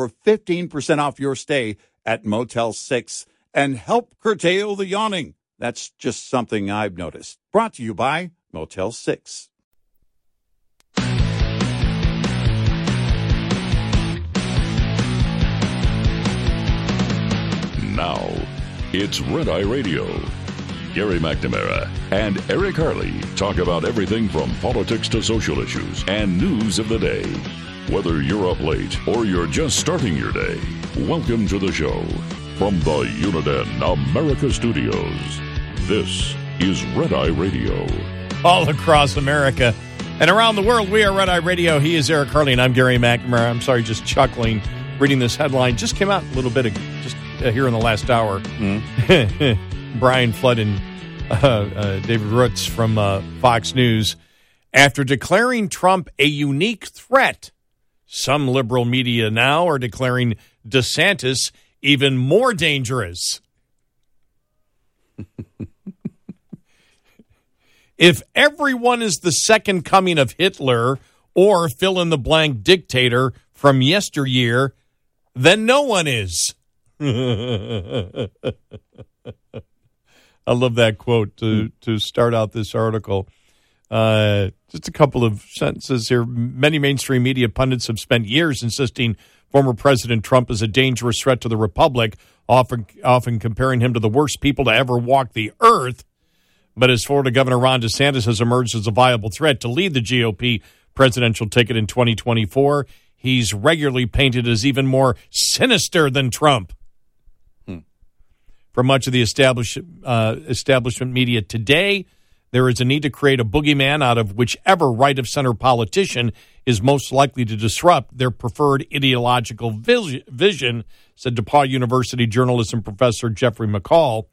for 15% off your stay at Motel 6 and help curtail the yawning. That's just something I've noticed. Brought to you by Motel 6. Now, it's Red Eye Radio. Gary McNamara and Eric Harley talk about everything from politics to social issues and news of the day. Whether you're up late or you're just starting your day, welcome to the show. From the Uniden America Studios, this is Red Eye Radio. all across America and around the world. We are Red Eye Radio. He is Eric Harley, and I'm Gary McNamara. I'm sorry, just chuckling reading this headline. Just came out a little bit of, just uh, here in the last hour. Brian Flood and uh, uh, David Rutz from uh, Fox News. After declaring Trump a unique threat, some liberal media now are declaring DeSantis even more dangerous. if everyone is the second coming of Hitler or fill in the blank dictator from yesteryear, then no one is. I love that quote to, to start out this article. Uh, just a couple of sentences here. Many mainstream media pundits have spent years insisting former President Trump is a dangerous threat to the republic, often often comparing him to the worst people to ever walk the earth. But as Florida Governor Ron DeSantis has emerged as a viable threat to lead the GOP presidential ticket in 2024, he's regularly painted as even more sinister than Trump. For much of the establish, uh, establishment media today, there is a need to create a boogeyman out of whichever right of center politician is most likely to disrupt their preferred ideological vision, said DePaul University journalism professor Jeffrey McCall.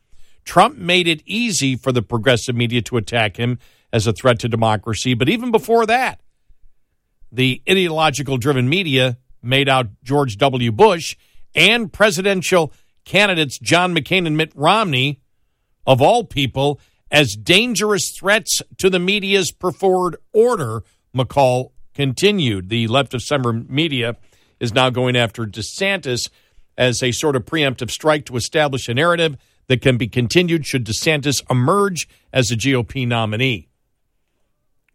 Trump made it easy for the progressive media to attack him as a threat to democracy. But even before that, the ideological driven media made out George W. Bush and presidential candidates John McCain and Mitt Romney, of all people, as dangerous threats to the media's preferred order, McCall continued. The left of summer media is now going after DeSantis as a sort of preemptive strike to establish a narrative that can be continued should DeSantis emerge as a GOP nominee.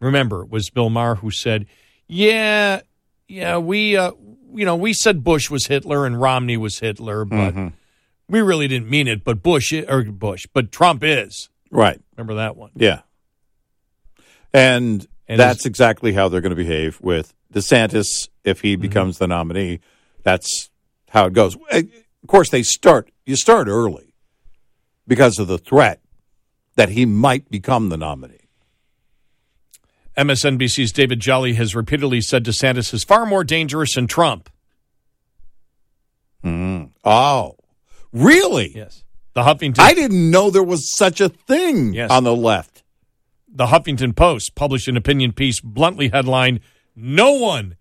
Remember, it was Bill Maher who said, "Yeah, yeah, we, uh, you know, we said Bush was Hitler and Romney was Hitler, but we really didn't mean it. But Bush or Bush, but Trump is." Right. Remember that one? Yeah. And, And that's exactly how they're going to behave with DeSantis if he becomes the nominee. That's how it goes. Uh, Of course, they start, you start early because of the threat that he might become the nominee. MSNBC's David Jolly has repeatedly said DeSantis is far more dangerous than Trump. Oh, really? Yes. The Huffington I didn't know there was such a thing Yes. on the left. the Huffington Post published an opinion piece bluntly headlined No one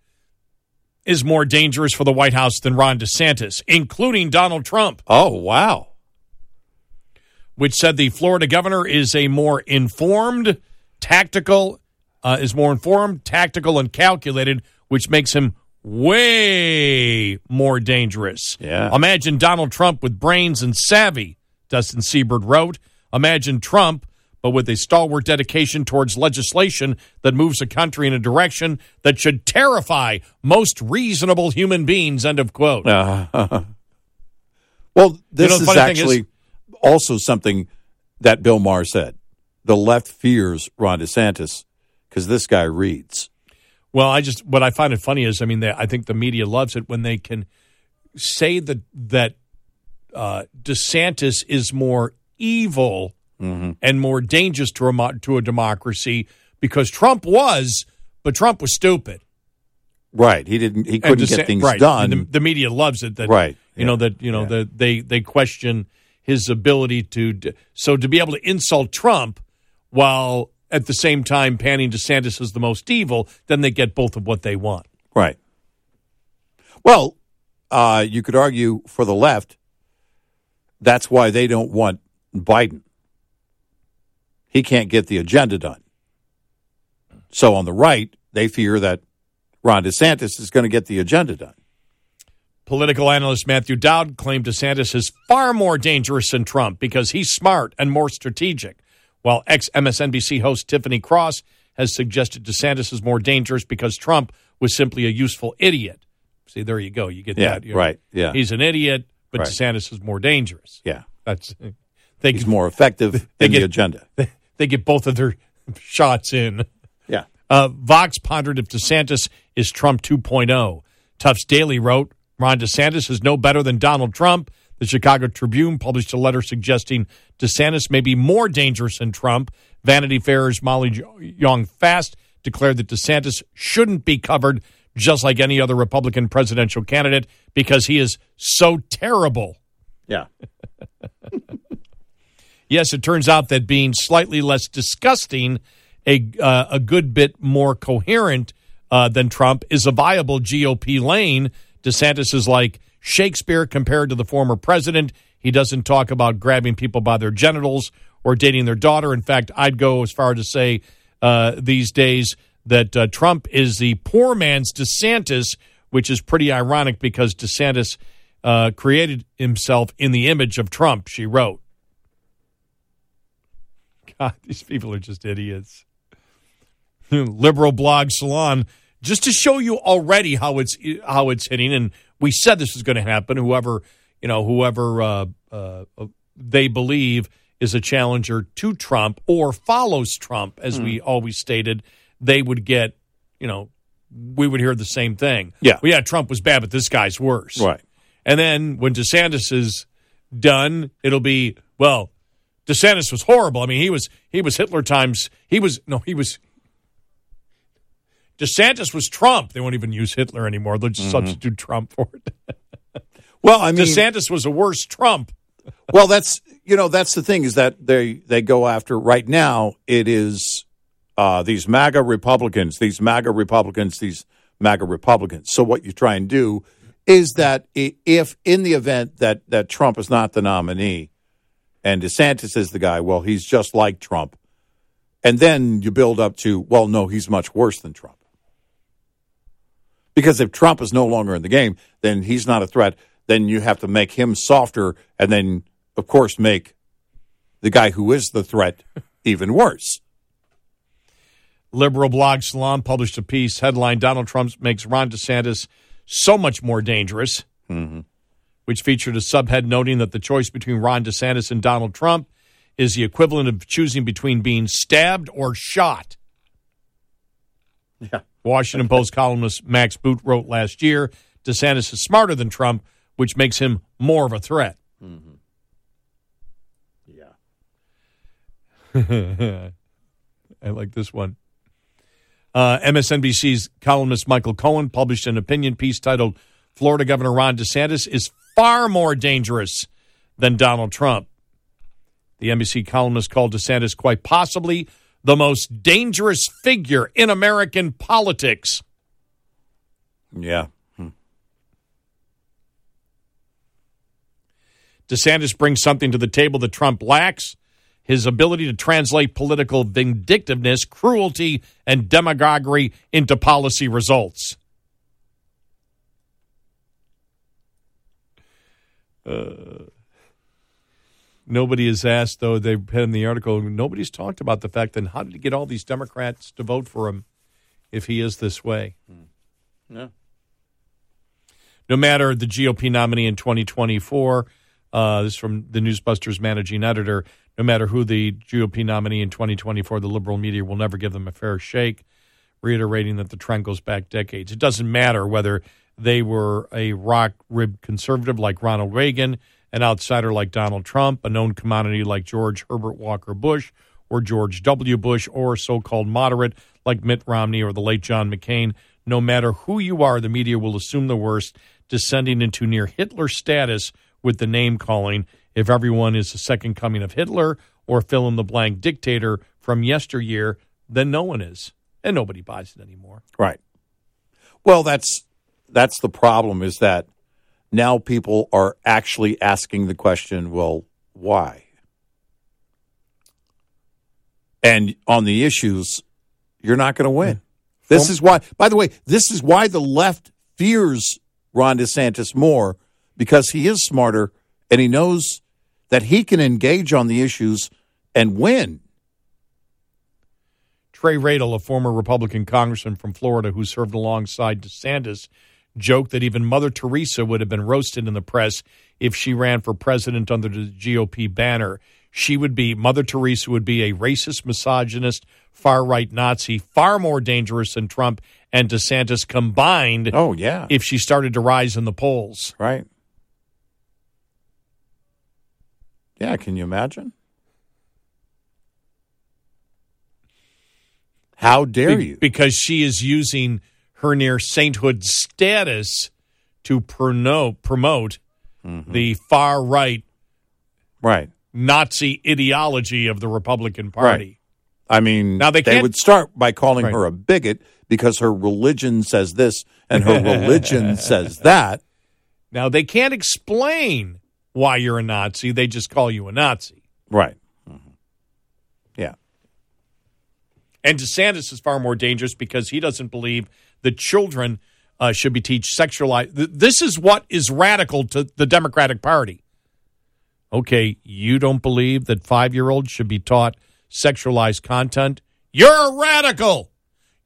is more dangerous for the White House than Ron DeSantis, including Donald Trump, Oh, wow. which said the Florida governor is a more informed, tactical, uh, is more informed, tactical, and calculated, which makes him way more dangerous. Yeah. Imagine Donald Trump with brains and savvy, Dustin Siebert wrote. Imagine Trump, but with a stalwart dedication towards legislation that moves a country in a direction that should terrify most reasonable human beings. End of quote. Uh, well, this know, is thing is- actually also something that Bill Maher said. The left fears Ron DeSantis because this guy reads. Well, I just what I find it funny is, I mean, they, I think the media loves it when they can say that that uh, DeSantis is more evil Mm-hmm. and more dangerous to a to a democracy because Trump was, but Trump was stupid. Right. He didn't. He couldn't DeSan- get things right. done. And the, the media loves it. That Right. You know that you know Yeah. that they they question his ability to so to be able to insult Trump while at the same time panning DeSantis as the most evil, then they get both of what they want. Right. Well, uh, you could argue for the left, that's why they don't want Biden. He can't get the agenda done. So on the right, they fear that Ron DeSantis is going to get the agenda done. Political analyst Matthew Dowd claimed DeSantis is far more dangerous than Trump because he's smart and more strategic, while ex MSNBC host Tiffany Cross has suggested DeSantis is more dangerous because Trump was simply a useful idiot. See, there you go. You get Yeah, that. You're- right, yeah. He's an idiot, but Right. DeSantis is more dangerous. Yeah. That's they He's more effective they in the get- agenda. they get both of their shots in. Yeah. Uh, Vox pondered if DeSantis is Trump 2.0. Tufts Daily wrote Ron DeSantis is no better than Donald Trump. The Chicago Tribune published a letter suggesting DeSantis may be more dangerous than Trump. Vanity Fair's Molly Jong-Fast declared that DeSantis shouldn't be covered just like any other Republican presidential candidate because he is so terrible. Yeah. Yes, it turns out that being slightly less disgusting, a uh, a good bit more coherent uh, than Trump is a viable GOP lane. DeSantis is like Shakespeare compared to the former president. He doesn't talk about grabbing people by their genitals or dating their daughter. In fact, I'd go as far to say uh, these days that uh, Trump is the poor man's DeSantis, which is pretty ironic because DeSantis uh, created himself in the image of Trump. She wrote. God, these people are just idiots. Liberal blog salon, just to show you already how it's how it's hitting, and we said this was going to happen. Whoever you know, whoever uh, uh, they believe is a challenger to Trump or follows Trump, as we always stated, they would get. You know, we would hear the same thing. Yeah. well, yeah, Trump was bad, but this guy's worse. Right. And then when DeSantis is done, it'll be well. DeSantis was horrible. I mean, he was he was Hitler times. He was no, he was. DeSantis was Trump. They won't even use Hitler anymore. They'll just mm-hmm. substitute Trump for it. Well, I mean, DeSantis was a worse Trump. well, that's you know that's the thing is that they they go after right now. It is uh, these MAGA Republicans, these MAGA Republicans, these MAGA Republicans. So what you try and do is that if in the event that that Trump is not the nominee and DeSantis is the guy, well, he's just like Trump, and then you build up to well, no, he's much worse than Trump. Because if Trump is no longer in the game, then he's not a threat. Then you have to make him softer, and then, of course, make the guy who is the threat even worse. Liberal blog Salon published a piece headline Donald Trump makes Ron DeSantis so much more dangerous, mm-hmm. which featured a subhead noting that the choice between Ron DeSantis and Donald Trump is the equivalent of choosing between being stabbed or shot. Yeah. Washington Post columnist Max Boot wrote last year DeSantis is smarter than Trump, which makes him more of a threat. Mm-hmm. Yeah. I like this one. Uh, MSNBC's columnist Michael Cohen published an opinion piece titled Florida Governor Ron DeSantis is far more dangerous than Donald Trump. The NBC columnist called DeSantis quite possibly the most dangerous figure in American politics. Yeah. DeSantis brings something to the table that Trump lacks his ability to translate political vindictiveness, cruelty, and demagoguery into policy results. Uh, nobody has asked, though, they put in the article, nobody's talked about the fact that how did he get all these Democrats to vote for him if he is this way? Yeah. no matter the GOP nominee in 2024, Uh, this is from the Newsbusters managing editor. No matter who the GOP nominee in 2024, the liberal media will never give them a fair shake, reiterating that the trend goes back decades. It doesn't matter whether they were a rock ribbed conservative like Ronald Reagan, an outsider like Donald Trump, a known commodity like George Herbert Walker Bush, or George W. Bush, or so called moderate like Mitt Romney or the late John McCain. No matter who you are, the media will assume the worst, descending into near Hitler status with the name calling if everyone is the second coming of Hitler or fill in the blank dictator from yesteryear, then no one is. And nobody buys it anymore. Right. Well, that's that's the problem is that now people are actually asking the question, well, why? And on the issues, you're not going to win. This is why, by the way, this is why the left fears Ron DeSantis more because he is smarter and he knows that he can engage on the issues and win. Trey Radel, a former Republican congressman from Florida who served alongside DeSantis, joked that even Mother Teresa would have been roasted in the press if she ran for president under the GOP banner. She would be, Mother Teresa would be a racist, misogynist, far right Nazi, far more dangerous than Trump and DeSantis combined. Oh, yeah. If she started to rise in the polls. Right. Yeah, can you imagine? How dare Be- you? Because she is using her near sainthood status to promote, promote Mm-hmm. the far right Right. Nazi ideology of the Republican Party. I mean, Now, they can't- would start by calling Right. her a bigot because her religion says this and her religion says that. Now, they can't explain why you're a Nazi, they just call you a Nazi. Right. Mhm. Yeah. And DeSantis is far more dangerous because he doesn't believe that children uh, should be teach sexualized. This is what is radical to the Democratic Party. Okay, you don't believe that five year olds should be taught sexualized content? You're a radical.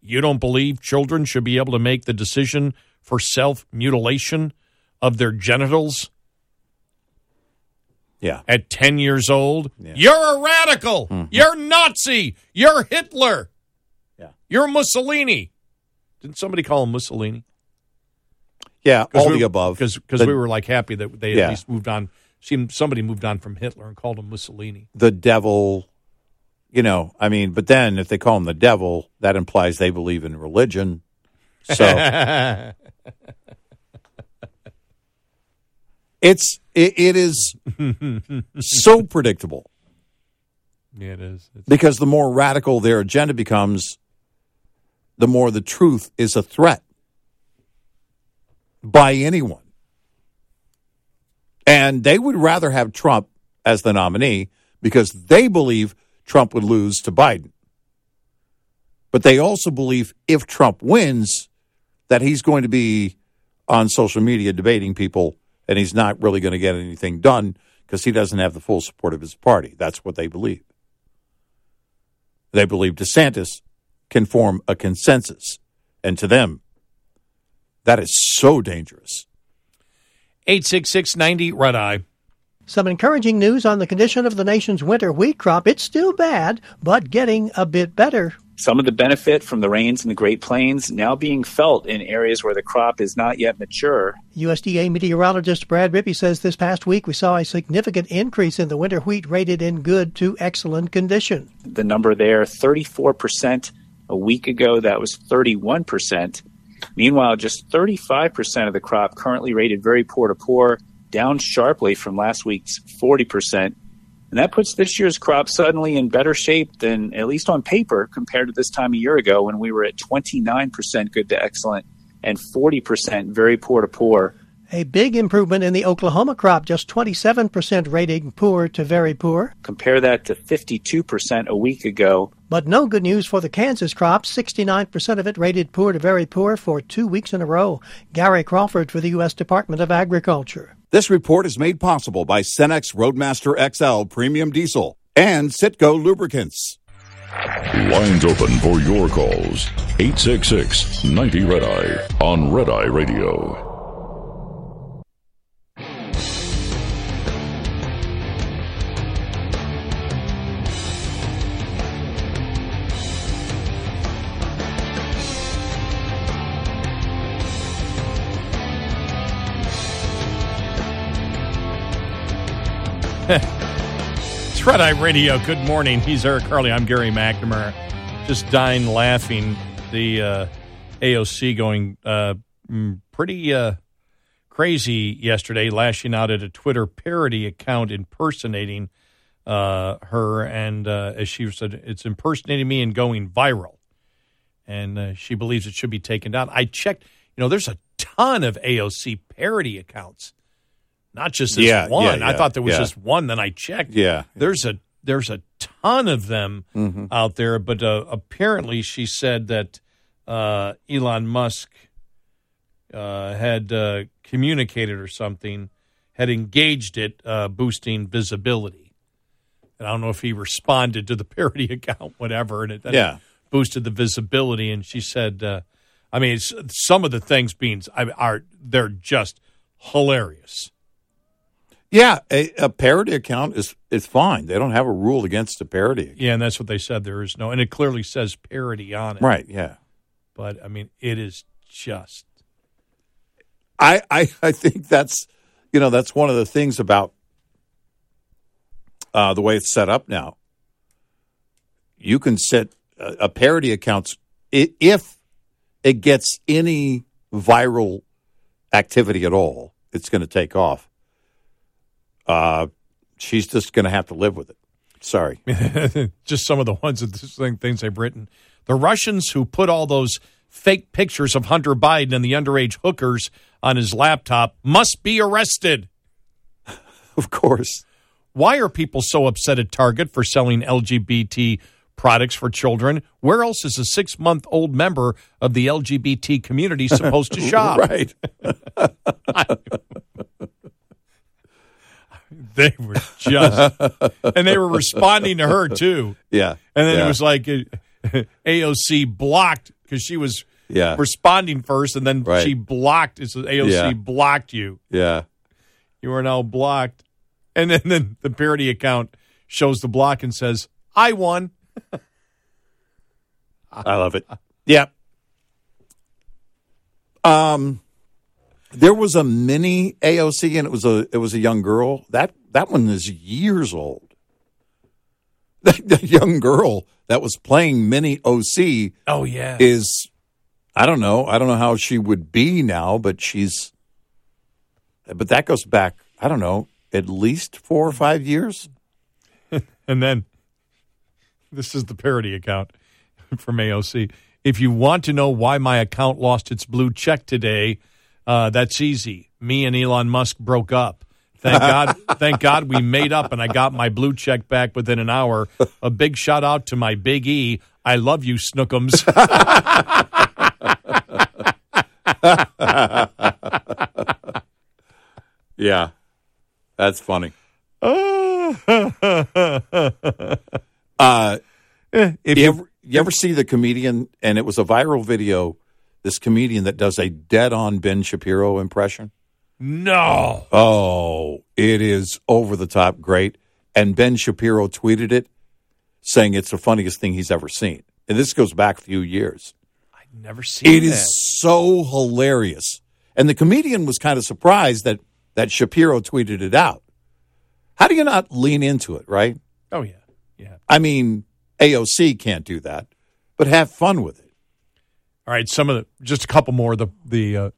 You don't believe children should be able to make the decision for self mutilation of their genitals Yeah. at 10 years old? You're a radical. Mm-hmm. You're Nazi. You're Hitler. Yeah. You're Mussolini. Didn't somebody call him Mussolini? Yeah. All we, the above. Because The- we were like happy that they Yeah. at least moved on. Seemed somebody moved on from Hitler and called him Mussolini. the devil, you know, I mean, but then if they call him the devil, that implies they believe in religion. So it's it, it is so predictable Yeah, it is. It's, because the more radical their agenda becomes, the more the truth is a threat by anyone. And they would rather have Trump as the nominee because they believe Trump would lose to Biden. But they also believe if Trump wins, that he's going to be on social media debating people and he's not really going to get anything done because he doesn't have the full support of his party. That's what they believe. They believe DeSantis can form a consensus. And to them, that is so dangerous. 86690 Red Eye. Some encouraging news on the condition of the nation's winter wheat crop. It's still bad, but getting a bit better. Some of the benefit from the rains in the Great Plains now being felt in areas where the crop is not yet mature. USDA meteorologist Brad Rippey says this past week we saw a significant increase in the winter wheat rated in good to excellent condition. The number there, 34%. A week ago, that was 31%. Meanwhile, just 35% of the crop currently rated very poor to poor, down sharply from last week's 40%. And that puts this year's crop suddenly in better shape than, at least on paper, compared to this time a year ago when we were at 29% good to excellent and 40% very poor to poor. A big improvement in the Oklahoma crop, just 27% rating poor to very poor. Compare that to 52% a week ago. But no good news for the Kansas crop, 69% of it rated poor to very poor for two weeks in a row. Gary Crawford for the U.S. Department of Agriculture. This report is made possible by Cenex Roadmaster XL Premium Diesel and Sitco Lubricants. Lines open for your calls. 866 90 Red Eye on Red Eye Radio. Red Eye Radio. Good morning. He's Eric Harley. I'm Gary McNamara. Just dying laughing. The uh, AOC going uh, mm, pretty uh, crazy yesterday, lashing out at a Twitter parody account impersonating uh, her. And uh, as she said, it's impersonating me and going viral. And uh, she believes it should be taken down. I checked, you know, there's a ton of AOC parody accounts not just this Yeah, one. yeah, I thought there was just one. Then I checked. Yeah. there's a there's a ton of them Mm-hmm. out there. But uh, apparently, she said that uh, Elon Musk uh, had uh, communicated or something, had engaged it, uh, boosting visibility. And I don't know if he responded to the parody account, whatever, and it Yeah. boosted the visibility. And she said, uh, I mean, it's, some of the things being are they're just hilarious. Yeah, a, a parody account is is fine. They don't have a rule against a parody. account. Yeah, and that's what they said. There is no, and it clearly says parody on it. Right. Yeah. But I mean, it is just I, I I think that's you know that's one of the things about uh, the way it's set up now. You can set a, a parody accounts i- if it gets any viral activity at all, it's going to take off. Uh, she's just going to have to live with it. Sorry. just some of the ones that this thing, things they've written. The Russians who put all those fake pictures of Hunter Biden and the underage hookers on his laptop must be arrested. of course. Why are people so upset at Target for selling LGBT products for children? Where else is a six month old member of the LGBT community supposed to shop? Right. They were just, and they were responding to her too. Yeah. And then yeah. it was like uh, AOC blocked because she was Yeah. responding first, and then Right. she blocked. It says AOC Yeah. blocked you. Yeah. You are now blocked. And then, then the parody account shows the block and says, "I won." I love it. Yeah. Um, there was a mini AOC, and it was a it was a young girl. That that one is years old. That, young girl that was playing mini OC Oh yeah, is, I don't know, I don't know how she would be now, but she's, but that goes back, I don't know, at least four or five years. and then this is the parody account from AOC. If you want to know why my account lost its blue check today, uh, that's easy. Me and Elon Musk broke up. Thank God, thank God we made up and I got my blue check back within an hour. A big shout out to my big E. I love you, Snookums. Yeah, that's funny. Uh, if you, ever, you ever see the comedian, and it was a viral video, this comedian that does a dead on Ben Shapiro impression? No, Oh, it is over the top great. And Ben Shapiro tweeted it saying it's the funniest thing he's ever seen. And this goes back a few years. I've never seen It that. is so hilarious. And the comedian was kind of surprised that, that Shapiro tweeted it out. How do you not lean into it, right? Oh yeah, yeah. I mean, AOC can't do that, but have fun with it. All right, some of the just a couple more of the the uh,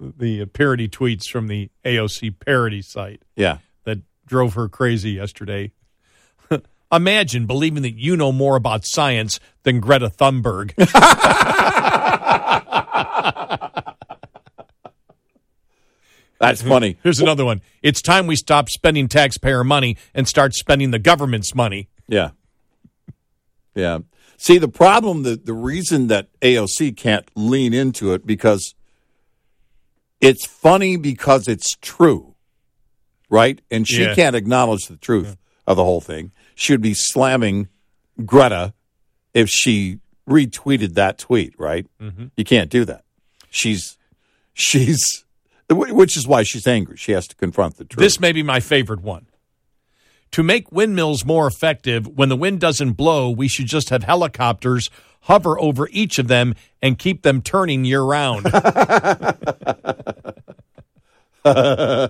the parody tweets from the AOC parody site Yeah. that drove her crazy yesterday. Imagine believing that you know more about science than Greta Thunberg. That's funny. Here's another one. It's time we stop spending taxpayer money and start spending the government's money. Yeah. Yeah. See, the problem, the, the reason that AOC can't lean into it because it's funny because it's true, right? And she Yeah. can't acknowledge the truth of the whole thing. She'd be slamming Greta if she retweeted that tweet, right? Mm-hmm. You can't do that. She's, she's, which is why she's angry. She has to confront the truth. This may be my favorite one. To make windmills more effective, when the wind doesn't blow, we should just have helicopters hover over each of them and keep them turning year round. I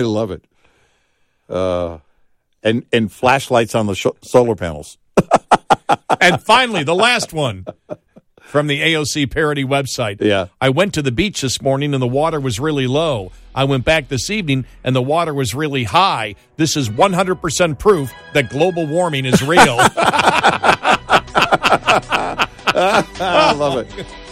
love it. Uh, and and flashlights on the sh- solar panels. and finally, the last one from the AOC parody website. Yeah. I went to the beach this morning and the water was really low. I went back this evening and the water was really high. This is 100% proof that global warming is real. I love it.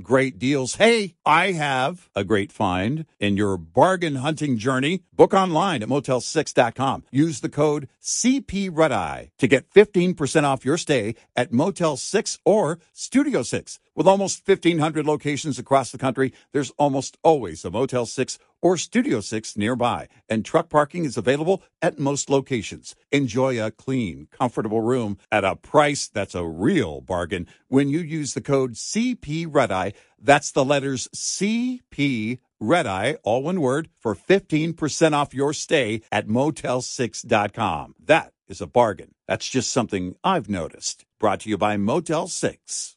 great deals. Hey, I have a great find in your bargain hunting journey. Book online at motel6.com. Use the code CPREDEye to get 15% off your stay at Motel 6 or Studio 6. With almost 1,500 locations across the country, there's almost always a Motel 6 or Studio 6 nearby, and truck parking is available at most locations. Enjoy a clean, comfortable room at a price that's a real bargain when you use the code CP Red Eye. That's the letters CP Red Eye, all one word, for 15% off your stay at motel6.com. That is a bargain. That's just something I've noticed. Brought to you by Motel 6.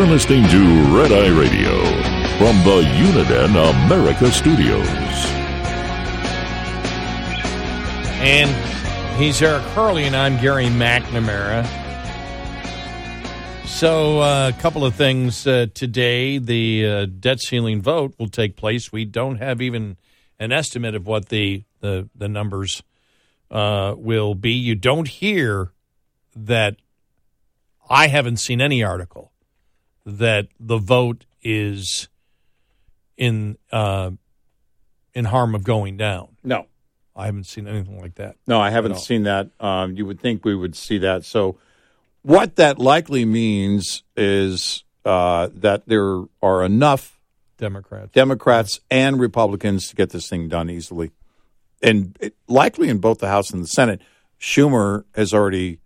You're listening to Red Eye Radio from the Uniden America Studios. and he's Eric Harley, and I'm Gary McNamara. So, uh, a couple of things uh, today. The uh, debt ceiling vote will take place. We don't have even an estimate of what the the, the numbers uh, will be. You don't hear that. I haven't seen any article that the vote is in uh, in harm of going down. No, I haven't seen anything like that. no, I haven't seen that. Um, you would think we would see that. So, what that likely means is uh, that there are enough Democrats. Democrats and Republicans to get this thing done easily, and it, likely in both the House and the Senate. Schumer has already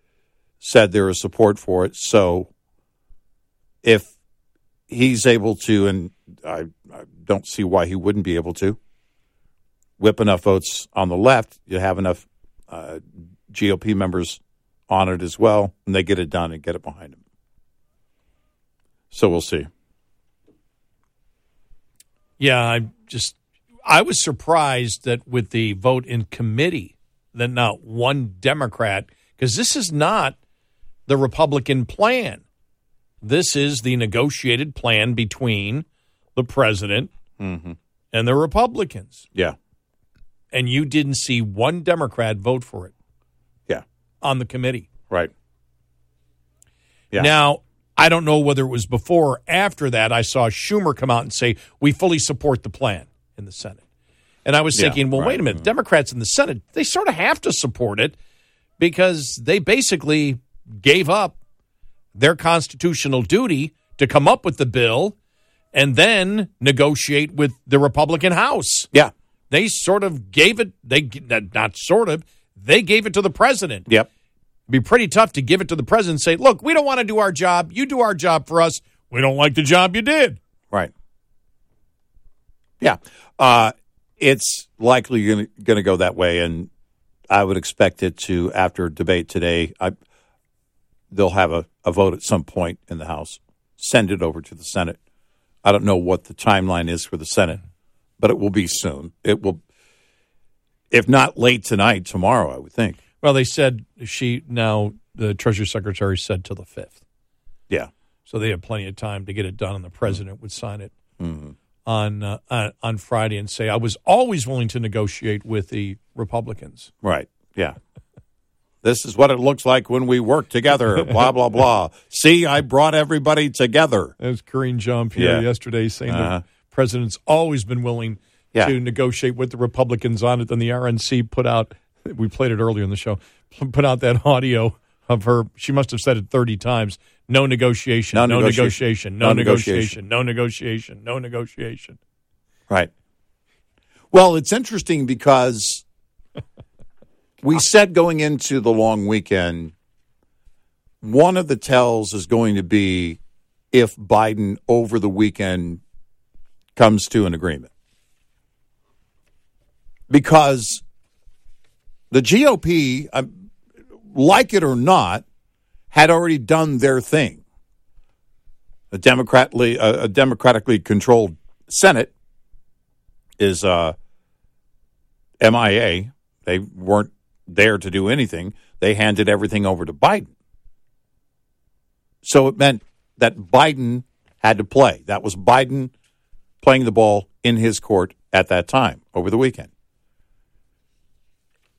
said there is support for it. So, if he's able to, and I, I don't see why he wouldn't be able to, whip enough votes on the left, you have enough uh, GOP members on it as well, and they get it done and get it behind them. So we'll see. Yeah, I just I was surprised that with the vote in committee that not one Democrat because this is not the Republican plan. This is the negotiated plan between the president mm-hmm. and the Republicans. Yeah. And you didn't see one Democrat vote for it Yeah. on the committee. Right. Yeah. Now, I don't know whether it was before or after that. I saw Schumer come out and say, We fully support the plan in the Senate. And I was Yeah, thinking, well, right. wait a minute. Mm-hmm. Democrats in the Senate, they sort of have to support it because they basically gave up their constitutional duty to come up with the bill and then negotiate with the Republican House. Yeah. They sort of gave it, they not sort of, they gave it to the president Yep. be pretty tough to give it to the president and say, look, we don't want to do our job. You do our job for us. We don't like the job you did. Right. Yeah. Uh, it's likely going to go that way, and I would expect it to after debate today. I, they'll have a, a vote at some point in the House, send it over to the Senate. I don't know what the timeline is for the Senate, but it will be soon. It will, if not late tonight, tomorrow. I would think. Well, they said she now the Treasury Secretary said to the fifth, Yeah. so they have plenty of time to get it done, and the president would sign it Mm-hmm. on uh, on on Friday and say, "I was always willing to negotiate with the Republicans." Right. Yeah. This is what it looks like when we work together. blah blah blah. See, I brought everybody together. That was Karine Jean Pierre Yeah. yesterday saying Uh-huh. the president's always been willing Yeah. to negotiate with the Republicans on it. Then the RNC put out, we played it earlier in the show, put out that audio of her. She must have said it 30 times. No negotiation, No no, negotiation, negotiation, no, no negotiation, no negotiation, no negotiation. Right. Well, it's interesting because we said going into the long weekend, one of the tells is going to be if Biden over the weekend comes to an agreement. Because the GOP, um, like it or not, had already done their thing. A democratically, a, a democratically controlled Senate is uh, MIA. They weren't there to do anything. They handed everything over to Biden. So it meant that Biden had to play. That was Biden playing the ball in his court at that time over the weekend.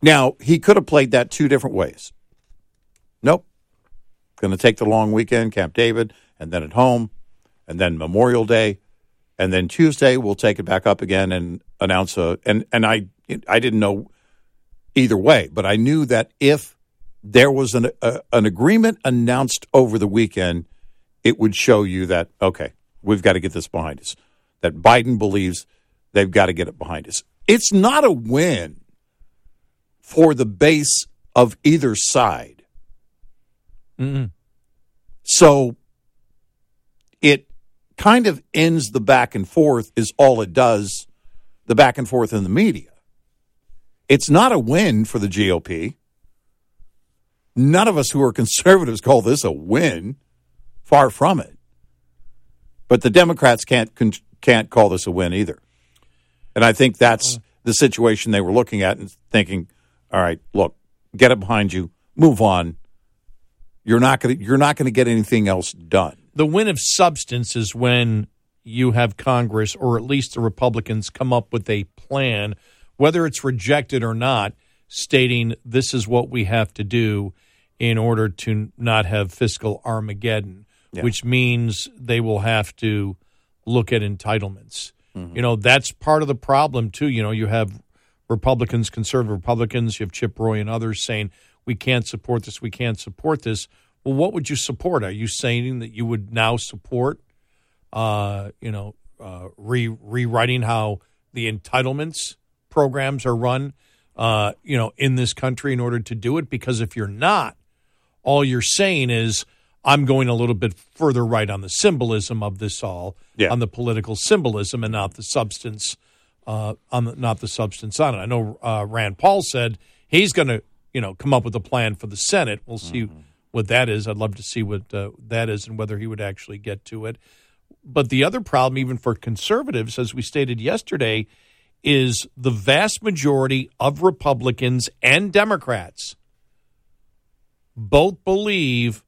Now, he could have played that two different ways. Nope. Going to take the long weekend, Camp David, and then at home, and then Memorial Day, and then Tuesday we'll take it back up again and announce a. And and I I didn't know either way, but I knew that if there was an a, an agreement announced over the weekend, it would show you that okay, we've got to get this behind us. That Biden believes they've got to get it behind us. It's not a win for the base of either side. Mm-mm. So it kind of ends the back and forth, is all it does, the back and forth in the media. It's not a win for the GOP. None of us who are conservatives call this a win. Far from it. But the Democrats can't con- can't call this a win either. And I think that's uh-huh. the situation they were looking at and thinking, all right, look, get it behind you, move on. You're not going to you're not going to get anything else done. The win of substance is when you have Congress, or at least the Republicans, come up with a plan, whether it's rejected or not, stating this is what we have to do in order to not have fiscal Armageddon, Yeah. which means they will have to look at entitlements. You know, that's part of the problem, too. You know, you have Republicans, conservative Republicans, you have Chip Roy and others saying, we can't support this, we can't support this. Well, what would you support? Are you saying that you would now support, uh, you know, uh, re- rewriting how the entitlements programs are run, uh, you know, in this country in order to do it? Because if you're not, all you're saying is, I'm going a little bit further right on the symbolism of this all, Yeah. on the political symbolism and not the substance, uh, on the, not the substance on it. I know uh, Rand Paul said he's going to, you know, come up with a plan for the Senate. We'll see what that is. I'd love to see what uh, that is and whether he would actually get to it. But the other problem, even for conservatives, as we stated yesterday, is the vast majority of Republicans and Democrats both believe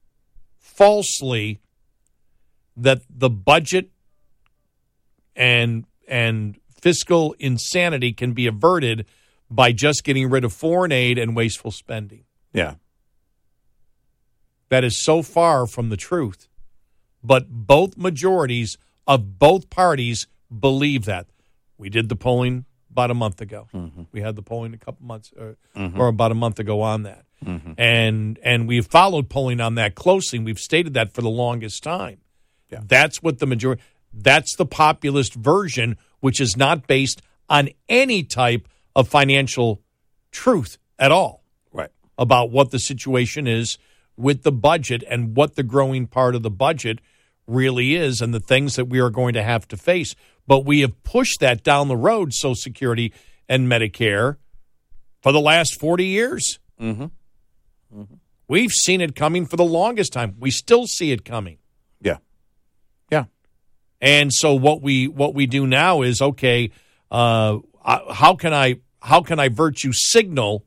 falsely that the budget and and fiscal insanity can be averted by just getting rid of foreign aid and wasteful spending. Yeah. That is so far from the truth. But both majorities of both parties believe that. We did the polling about a month ago. We had the polling a couple months uh, or about a month ago on that. And and we've followed polling on that closely. We've stated that for the longest time. Yeah. That's what the majority that's the populist version which is not based on any type of financial truth at all Right. about what the situation is with the budget and what the growing part of the budget really is and the things that we are going to have to face. But we have pushed that down the road, Social Security and Medicare, for the last 40 years. Mm-hmm. We've seen it coming for the longest time. We still see it coming. Yeah. Yeah. And so what we what we do now is okay, uh, how can I how can I virtue signal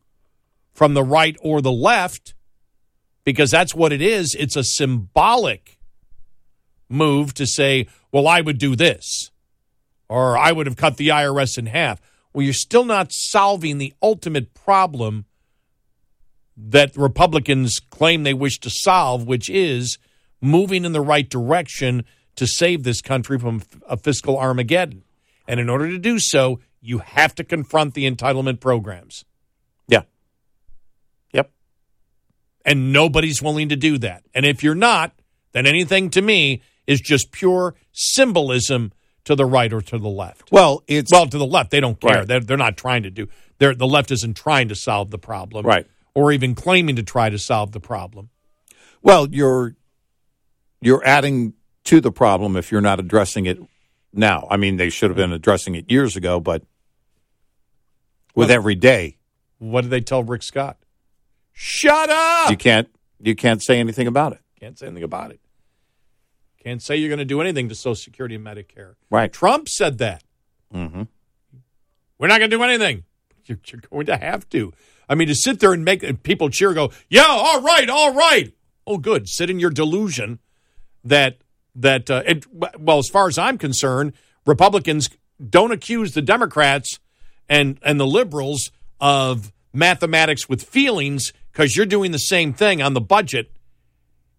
from the right or the left? Because that's what it is. It's a symbolic move to say, well, I would do this, or I would have cut the IRS in half. Well, you're still not solving the ultimate problem that Republicans claim they wish to solve, which is moving in the right direction to save this country from a fiscal Armageddon. And in order to do so, you have to confront the entitlement programs. Yeah. Yep. And nobody's willing to do that. And if you're not, then anything to me is just pure symbolism to the right or to the left. Well, it's Well, to the left, they don't care. Right. They're, they're not trying to do. They're, the left isn't trying to solve the problem, Right. Or even claiming to try to solve the problem. well, you're you're adding to the problem if you're not addressing it now. I mean, they should have been addressing it years ago, but with every day, What did they tell Rick Scott? Shut up! you can't you can't say anything about it. Can't say anything about it. Can't say you're going to do anything to Social Security and Medicare. Right. Trump said that. Mm-hmm. We're not going to do anything. You're, you're going to have to. I mean, to sit there and make and people cheer, go, yeah, all right, all right. Oh, good. Sit in your delusion that that uh, it, well, as far as I'm concerned, Republicans don't accuse the Democrats and and the liberals of mathematics with feelings because you're doing the same thing on the budget.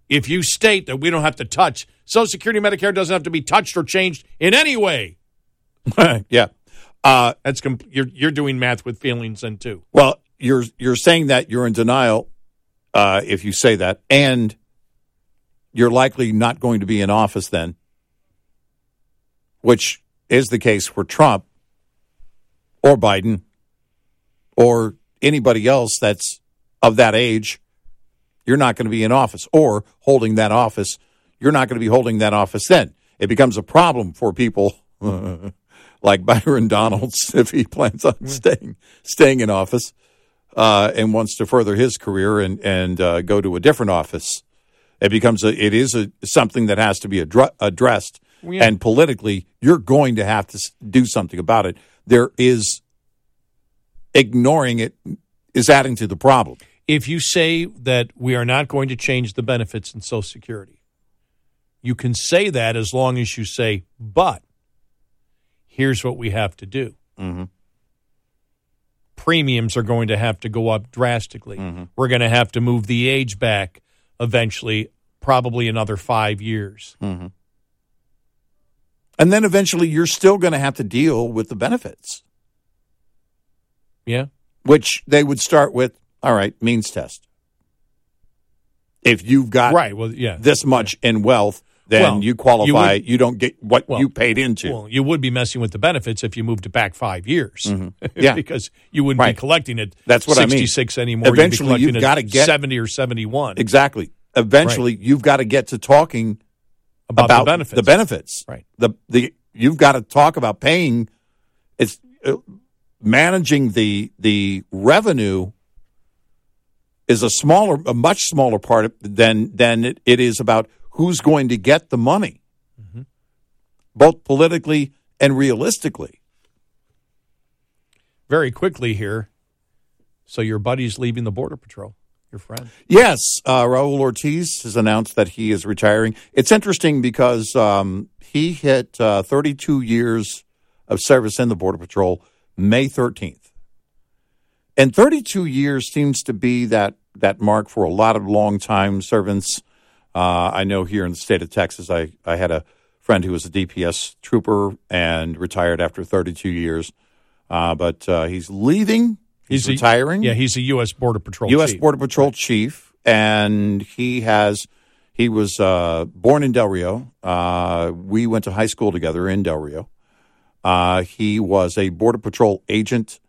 If you state that we don't have to touch Social Security, Medicare doesn't have to be touched or changed in any way, yeah. Uh, that's com- you're you're doing math with feelings then too. well, you're you're saying that you're in denial uh, if you say that, and you're likely not going to be in office then, which is the case for Trump or Biden or anybody else that's of that age. You're not going to be in office or holding that office. You're not going to be holding that office then. It becomes a problem for people like Byron Donalds if he plans on staying staying in office uh, and wants to further his career and and uh, go to a different office. It becomes a it is a something that has to be addre- addressed, Yeah. and politically, you're going to have to do something about it. There is ignoring it is adding to the problem. If you say that we are not going to change the benefits in Social Security, you can say that as long as you say, but here's what we have to do. Mhm. Premiums are going to have to go up drastically. We're going to have to move the age back eventually, probably another five years. And then eventually, you're still going to have to deal with the benefits, Yeah. which they would start with. All right, means test. If you've got Right. Well, yeah. this much in wealth, then Well, you you qualify. You, would- don't get what Well, you paid into. Well, you would be messing with the benefits if you moved it back five years. Yeah. because you wouldn't Right. be collecting it That's what I mean. 66 anymore. Eventually, You'd be you've gotta get- 70 or 71 exactly. Eventually, you've got to get to talking about, about the benefits. The benefits. Right. The the you've got to talk about paying. It's uh, managing the the revenue is a smaller, a much smaller part of, than than it, it is about who's going to get the money, Mm-hmm. both politically and realistically. Very quickly here. So your buddy's leaving the Border Patrol, your friend. Yes, uh, Raul Ortiz has announced that he is retiring. It's interesting because um, he hit uh, 32 years of service in the Border Patrol May 13th. And 32 years seems to be that, that mark for a lot of long-time servants. Uh, I know here in the state of Texas, I, I had a friend who was a DPS trooper and retired after 32 years. Uh, but uh, he's leaving. He's, a- retiring. yeah, he's a U.S. Border Patrol U.S. chief. Border Patrol chief, and he has he was uh, born in Del Rio. Uh, we went to high school together in Del Rio. Uh, he was a Border Patrol agent.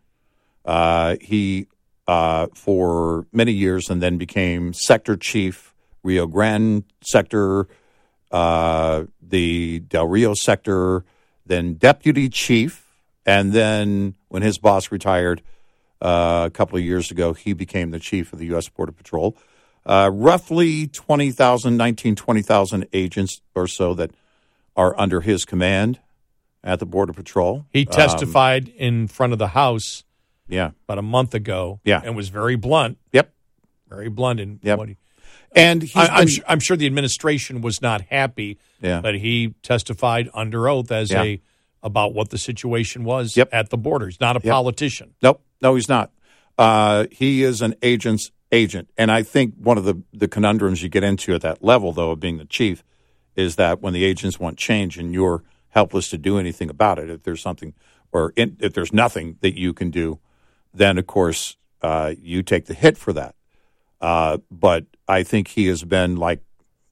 Uh, he uh, for many years, and then became sector chief, Rio Grande sector, uh, the Del Rio sector, then deputy chief, and then when his boss retired uh, a couple of years ago, he became the chief of the U.S. Border Patrol. Uh, roughly 20,000, 19, 20,000 agents or so that are under his command. at the Border Patrol. He Um, testified in front of the House yeah. about a month ago. Yeah. and was very blunt, Yep. very blunt in Yep. what he. And I, I'm, been- su- I'm sure the administration was not happy, Yeah. but he testified under oath as Yeah. a about what the situation was Yep. at the border. He's not a Yep. politician. Nope, no, he's not. Uh, he is an agent's agent, and I think one of the the conundrums you get into at that level, though, of being the chief, is that when the agents want change and you're helpless to do anything about it, if there's something or in, if there's nothing that you can do, then of course uh, you take the hit for that. Uh, but I think he has been like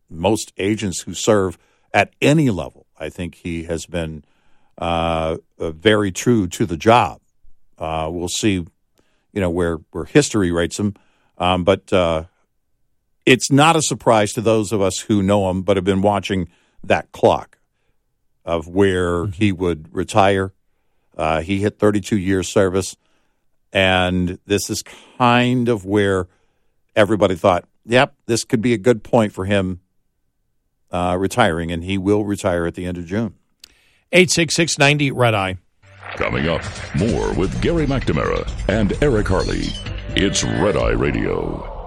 most agents who serve at any level. I think he has been uh, very true to the job. Uh, we'll see, you know, where where history rates him, um, but uh, it's not a surprise to those of us who know him, but have been watching that clock of where he would retire. Uh, he hit 32 years service, and this is kind of where everybody thought, "Yep, this could be a good point for him uh, retiring," and he will retire at the end of June. 86690 Red Eye. Coming up, more with Gary McNamara and Eric Harley. It's Red Eye Radio.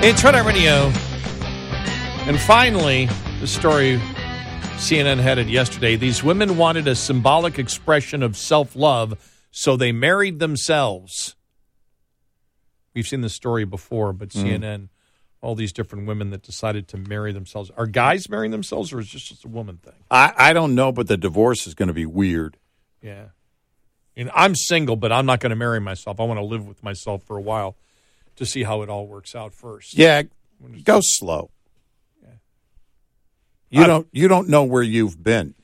It's Red Eye Radio. And finally, the story CNN headed yesterday. These women wanted a symbolic expression of self love, so they married themselves. We've seen this story before, but mm. CNN, all these different women that decided to marry themselves. Are guys marrying themselves, or is this just a woman thing? I, I don't know, but the divorce is going to be weird. Yeah. And I'm single, but I'm not going to marry myself. I want to live with myself for a while to see how it all works out first. Yeah, go slow. Yeah. You don't you don't know where you've been.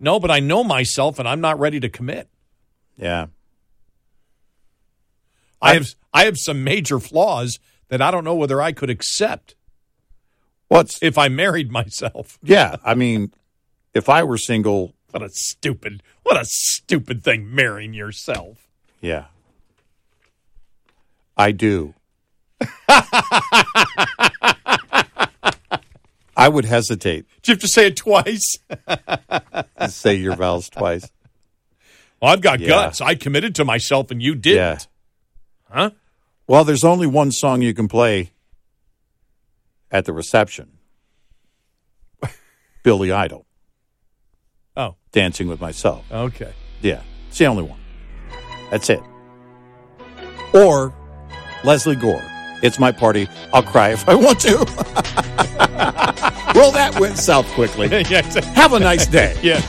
No, but I know myself, and I'm not ready to commit. Yeah. I have I have some major flaws that I don't know whether I could accept What's if I married myself. yeah, I mean, if I were single, What a stupid what a stupid thing marrying yourself. yeah. I do. I would hesitate Do you have to say it twice? say your vows twice. Well, I've got Yeah. guts. I committed to myself and you didn't. Yeah. Huh? Well, there's only one song you can play at the reception. Billy Idol, Oh, Dancing with Myself. okay. Yeah, it's the only one. That's it. Or Lesley Gore. It's my party. I'll cry if I want to. well, that went south quickly. yeah, it's- Have a nice day. yeah.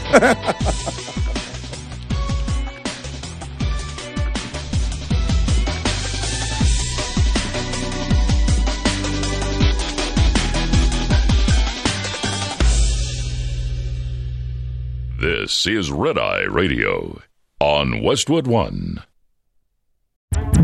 This is Red Eye Radio on Westwood One.